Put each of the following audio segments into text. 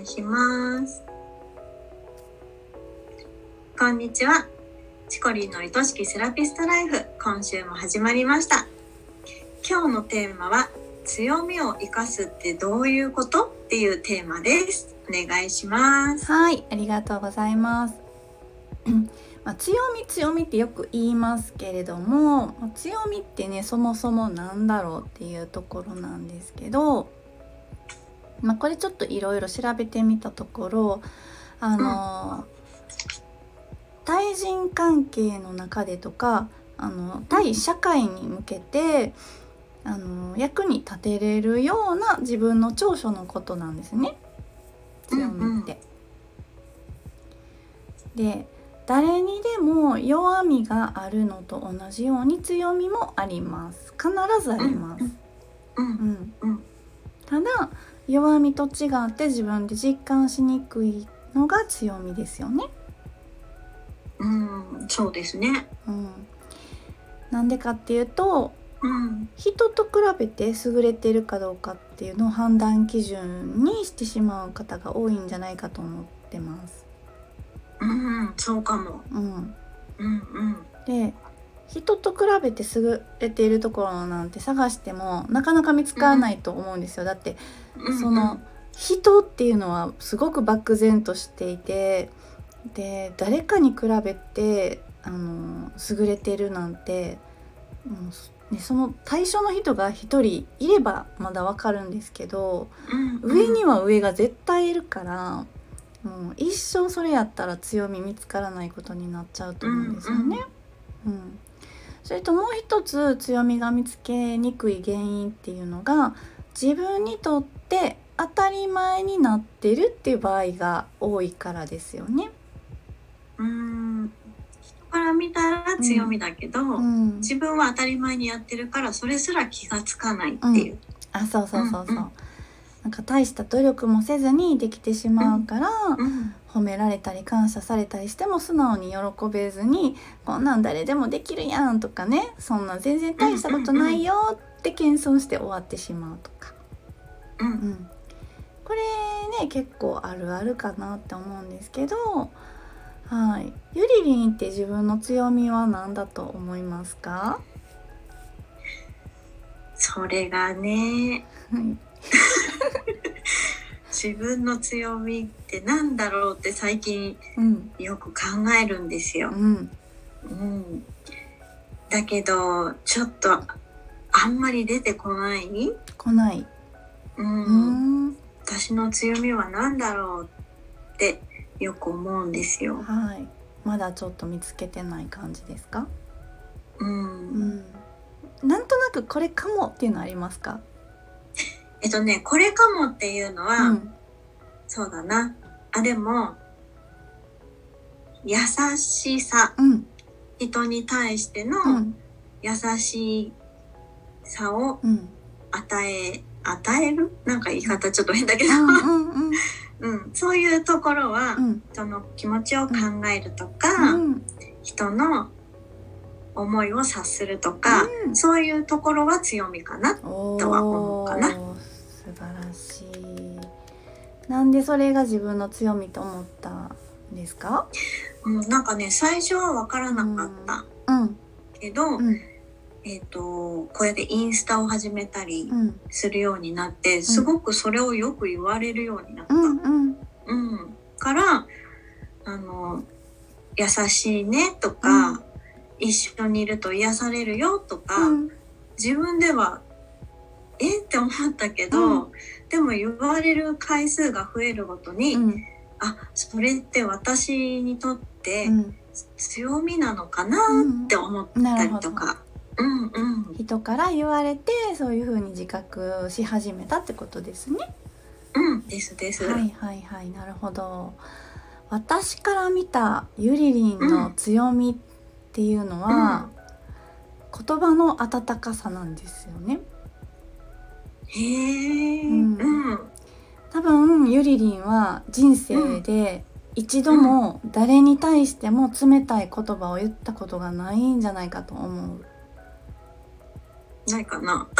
願いします。こんにちは。チコリンの愛しきセラピストライフ、今週も始まりました。今日のテーマは、強みを生かすってどういうことっていうテーマです。お願いします。はい、ありがとうございます。まあ、強み強みってよく言いますけれども、まあ強みってねそもそもなんだろうっていうところなんですけど、まあ、これちょっといろいろ調べてみたところあの、対人関係の中でとかあの対社会に向けてあの役に立てれるような自分の長所のことなんですね。強みって。で誰にでも弱みがあるのと同じように強みもあります。必ずあります。う、うんん。うん、ただ弱みと違って自分で実感しにくいのが強みですよね。うん、そうですね。うん、なんでかっていうとうん、人と比べて優れてるかどうかっていうのを判断基準にしてしまう方が多いんじゃないかと思ってます。うん、そうかも。うん、うん、うん、で人と比べて優れているところなんて探してもなかなか見つからないと思うんですよ。だってうん、その人っていうのはすごく漠然としていてで誰かに比べてあの優れてるなんて、うんね、その対象の人が一人いればまだわかるんですけどうん、上には上が絶対いるからもう一生それやったら強み見つからないことになっちゃうと思うんですよね。うんそれともう一つ強みが見つけにくい原因っていうのが自分にとって当たり前になってるっていう場合が多いからですよね。うん、人から見たら強みだけど、うん、自分は当たり前にやってるからそれすら気がつかないっていう。あそうそうそうそう。うんうんなんか大した努力もせずにできてしまうから、うん、褒められたり感謝されたりしても素直に喜べずにこんなん誰でもできるやんとかねそんな全然大したことないよって謙遜して終わってしまうとか、う、うんん、これね結構あるあるかなって思うんですけどはい。ゆりりんって自分の強みは何だと思いますか？それがね、はい 自分の強みってなんだろうって最近うん。よく考えるんですよ。う。ん。うん、だけどちょっとあんまり出てこない？来ない。うん、うん。私の強みは何だろうってよく思うんですよ。はい。まだちょっと見つけてない感じですか？うん、うん。なんとなくこれかもっていうのありますか？えっとねこれかもっていうのは、うん。そうだな。あでも優しさ。うん。人に対してのうん。優しさをうん。与え与える？なんか言い方ちょっと変だけど、うん そういうところは、うん。人の気持ちを考えるとか、うん。人の思いを察するとか、うん。そういうところは強みかな。おとは思うかなしいなんでそれが自分の強みと思ったんですか？うん、なんかね最初は分からなかったうん。けど、うん。えっ、とこうやってインスタを始めたりうん。するようになって、すごくそれをよく言われるようになった。うんうん。うん、からあの優しいねとか、うん。一緒にいると癒されるよとか、うん。自分ではえ？って思ったけど、うんでも言われる回数が増えるごとに、うん。あそれって私にとってうん。強みなのかなって思ったりとか。うんうん。人から言われてそういう風に自覚し始めたってことですね。うんですです。はいはいはいなるほど。私から見たゆりりんの強みっていうのは、言葉の温かさなんですよねへえ、ううん。ん、多分ゆりりんは人生で一度も誰に対しても冷たい言葉を言ったことがないんじゃないかと思う。ないかな。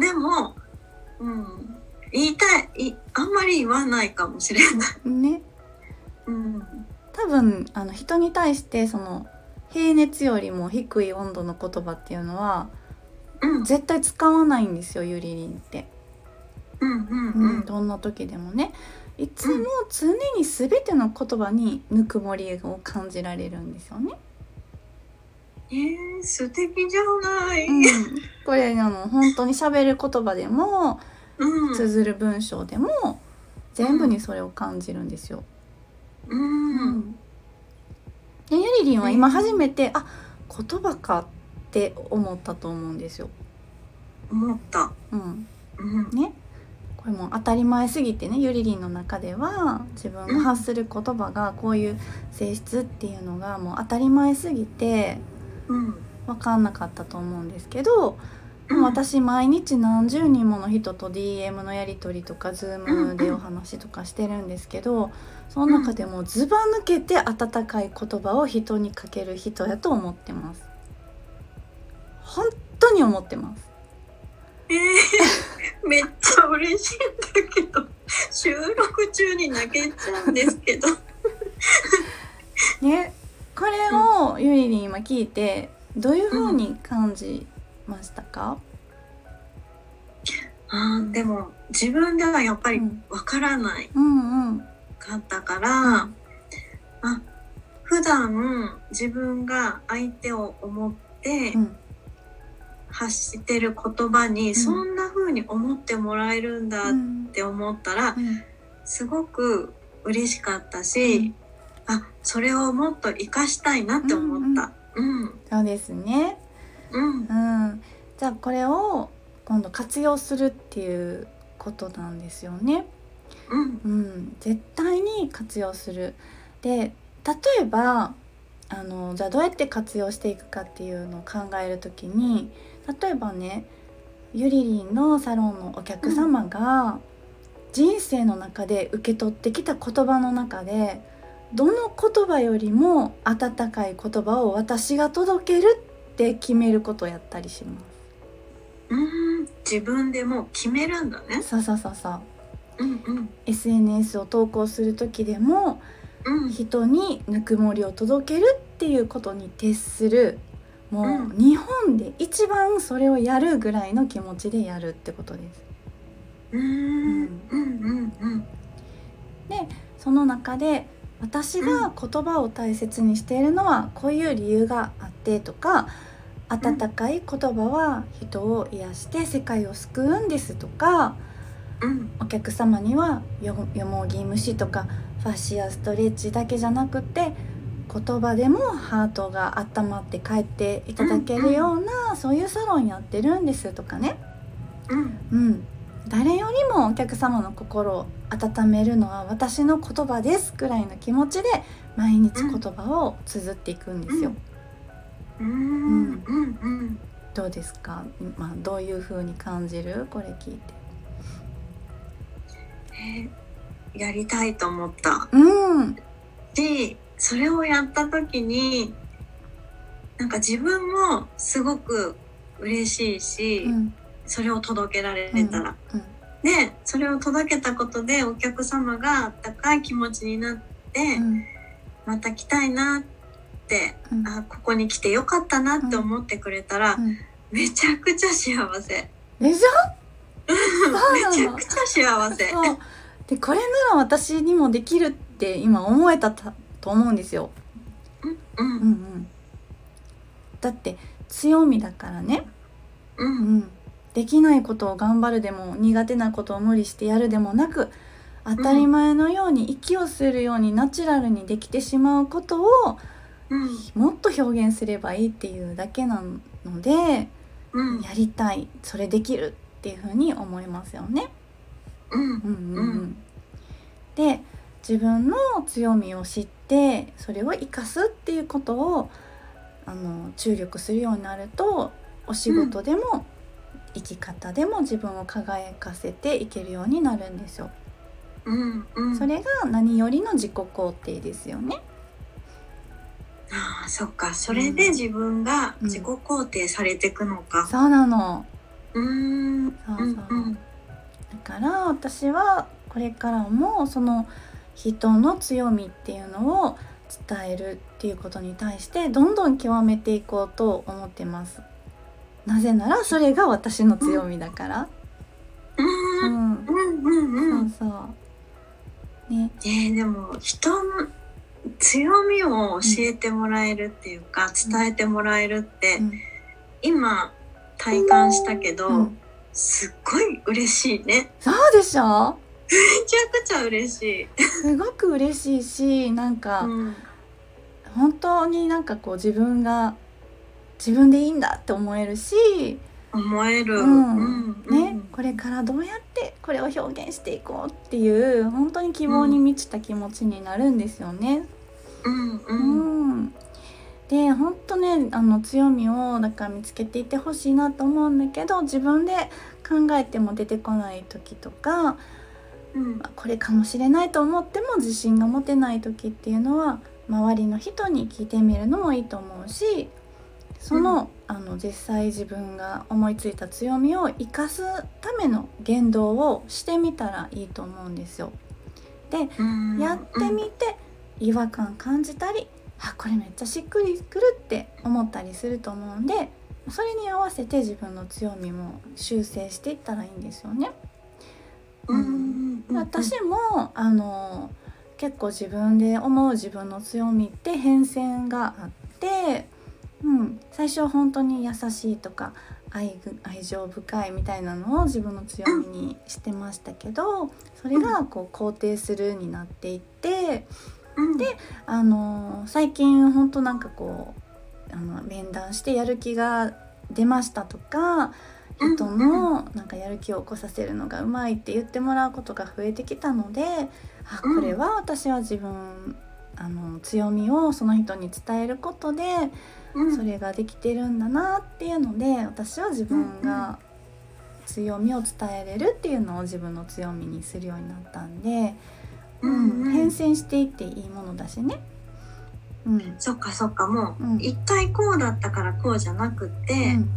でもうん、言いたいいあんまり言わないかもしれない。ね。うん、多分あの人に対してその平熱よりも低い温度の言葉っていうのはうん、絶対使わないんですよゆりりんって、うん、うん、ううんん、どんな時でもね。いつも常に全ての言葉にぬくもりを感じられるんですよね。えー、素敵じゃない。うん、これあの本当に喋る言葉でもうん、綴る文章でも全部にそれを感じるんですよ。うん、でゆりりんは今初めて、あ言葉かって思ったと思うんですよ。思った。うん、うん、ね。これもう当たり前すぎてねゆりりんの中では自分の発する言葉がこういう性質っていうのがもう当たり前すぎてうん、分かんなかったと思うんですけど、うん、私毎日何十人もの人と DM のやり取りとか Zoom でお話とかしてるんですけどその中でもずば抜けて温かい言葉を人にかける人やと思ってます。本当に思ってます。えー、めっちゃ嬉しいんだけど、収録中に泣けちゃうんですけど。ねこれをゆりりん今聞いてどういう風に感じましたか、あーでも自分ではやっぱりうん。わからないうんうん。かったから、あ普段自分が相手を思ってうん。発してる言葉にそんな風に思ってもらえるんだっうん。て思ったらうん。すごく嬉しかったし、あそれをもっと活かしたいなって思った。うん。そうですね。うんうん、じゃあこれを今度活用するっていうことなんですよね。うんうん、絶対に活用する。で例えばあのじゃあどうやって活用していくかっていうのを考えるときに例えばねゆりりんのサロンのお客様が人生の中で受け取ってきた言葉の中でどの言葉よりも温かい言葉を私が届けるって決めることをやったりします。うん自分でもう決めるんだね。そうそうそうそう。うんうん、SNS を投稿する時でもうん、人にぬくもりを届けるっていうことに徹するもう、うん日本で一番それをやるぐらいの気持ちでやるってことです。うん、うん、うん、うん、その中で私が言葉を大切にしているのはこういう理由があってとか温かい言葉は人を癒して世界を救うんですとかうん、お客様にはよよもぎ虫とかファシアストレッチだけじゃなくて言葉でもハートが温まって帰っていただけるような、そういうサロンやってるんですとかね、うん、うん、誰よりもお客様の心を温めるのは私の言葉ですくらいの気持ちで毎日言葉を綴っていくんですよ。うん、うん、うん、どうですか、まあ、どういう風に感じる？これ聞いて。えーやりたいと思った。うん、し、それをやった時に。なんか自分もすごく嬉しいし、うん、それを届けられたら。うんで、それを届けたことで、お客様があったかい気持ちになって、うん。また来たいなって、うん。あ、ここに来てよかったなって思ってくれたら、うん。めちゃくちゃ幸せ。でしょめちゃくちゃ幸せ。でこれなら私にもできるって今思えたたと思うんですよ。ううん。ん、うん、だって強みだからね、う、うんん、できないことを頑張るでも苦手なことを無理してやるでもなく当たり前のように息をするようにナチュラルにできてしまうことをうん、もっと表現すればいいっていうだけなのでうん、やりたいそれできるっていうふうに思いますよね。うん、うんうんうん、で自分の強みを知ってそれを生かすっていうことをあの注力するようになるとお仕事でも、生き方でも自分を輝かせていけるようになるんですよ。うん、うん。それが何よりの自己肯定ですよね。そっか。それで自分が自己肯定されていくのか。そうなの。うーん、そうそう。うん、うん、だから私はこれからもその人の強みっていうのを伝えるっていうことに対してどんどん極めていこうと思ってます。なぜならそれが私の強みだから。ううんん、うんうんうん。そうそう。ね。えーでも人の強みを教えてもらえるっていうか、伝えてもらえるって、うん。今体感したけど、うん。すっごい嬉しいね。そうでしょ？めちゃくちゃ嬉しい、すごく嬉しいしなんか、うん。本当になんかこう自分が自分でいいんだって思えるし、思える、うん。うん。ね、これからどうやってこれを表現していこうっていう本当に希望に満ちた気持ちになるんですよね。うんううん。ん、で本当ねあの強みをだから見つけていってほしいなと思うんだけど自分で考えても出てこない時とかうん。これかもしれないと思っても自信が持てない時っていうのは周りの人に聞いてみるのもいいと思うしその,、あの実際自分が思いついた強みを生かすための言動をしてみたらいいと思うんですよ。でうん。やってみて違和感感じたりあこれめっちゃしっくりくるって思ったりすると思うんでそれに合わせて自分の強みも修正していったらいいんですよね。うん私もあの結構自分で思う自分の強みって変遷があって、うん、最初は本当に優しいとか愛ぐ愛情深いみたいなのを自分の強みにしてましたけどそれがこう肯定するになっていってうん。であの最近本当なんかこうあの面談してやる気が出ましたとかうん人のなんかやる気を起こさせるのがうまいって言ってもらうことが増えてきたのであうん。これは私は自分あの強みをその人に伝えることでうん。それができてるんだなっていうので私は自分が強みを伝えれるっていうのを自分の強みにするようになったんで、ううんんうん。変遷していっていいものだしね。うん。そっかそっかもう、うん。一回こうだったからこうじゃなくって、うん。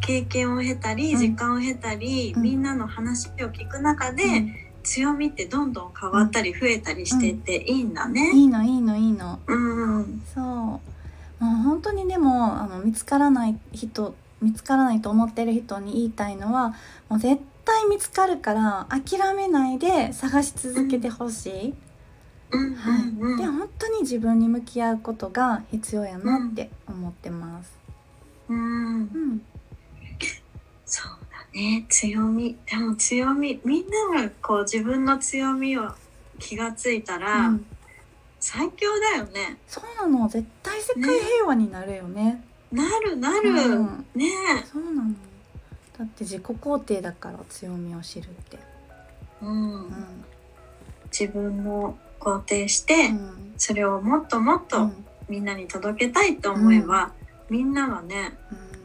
経験を経たりうん。時間を経たり、うん。みんなの話を聞く中で、うん。強みってどんどん変わったり増えたりしてっていいんだね。いいのいいのいいの。うんうん。そう。もう本当にでもあの見つからない人見つからないと思ってる人に言いたいのはもう絶対見つかるから諦めないで探し続けてほしい、うん。はい。で本当に自分に向き合うことが必要やなって思ってます。うん。うん。そうだね。強み。でも強みみんながこう自分の強みを気がついたら、うん。最強だよね。そうなの。絶対世界平和になるよね。なるなる、うん。ね。そうなのだって自己肯定だから強みを知るって。うん。うん。自分を肯定して、うん。それをもっともっうとん。みんなに届けたいと思えば、みんなはね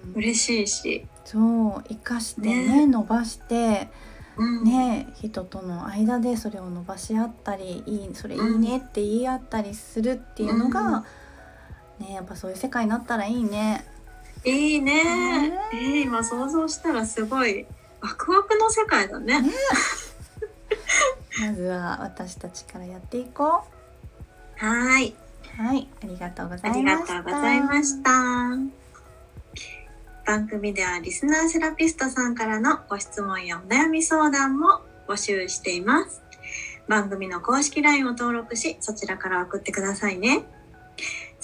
うん。嬉しいし、そう生かしてねね。伸ばしてうん。ね人との間でそれを伸ばし合ったりいいそれいいねって言い合ったりするっていうのが、ねやっぱそういう世界になったらいいね。いいねねえー今想像したらすごいワクワクの世界だね。まずは私たちからやっていこはーい、う。はい、ありがとうござありいました。がとうございました。番組ではリスナーセラピストさんからのご質問やお悩み相談も募集しています。番組の公式 LINE を登録し、そちらから送ってくださいね。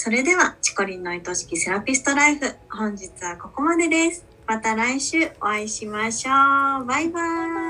それでは、チコリンの愛しきセラピストライフ、本日はここまでです。また来週お会いしましょう。バイバイ。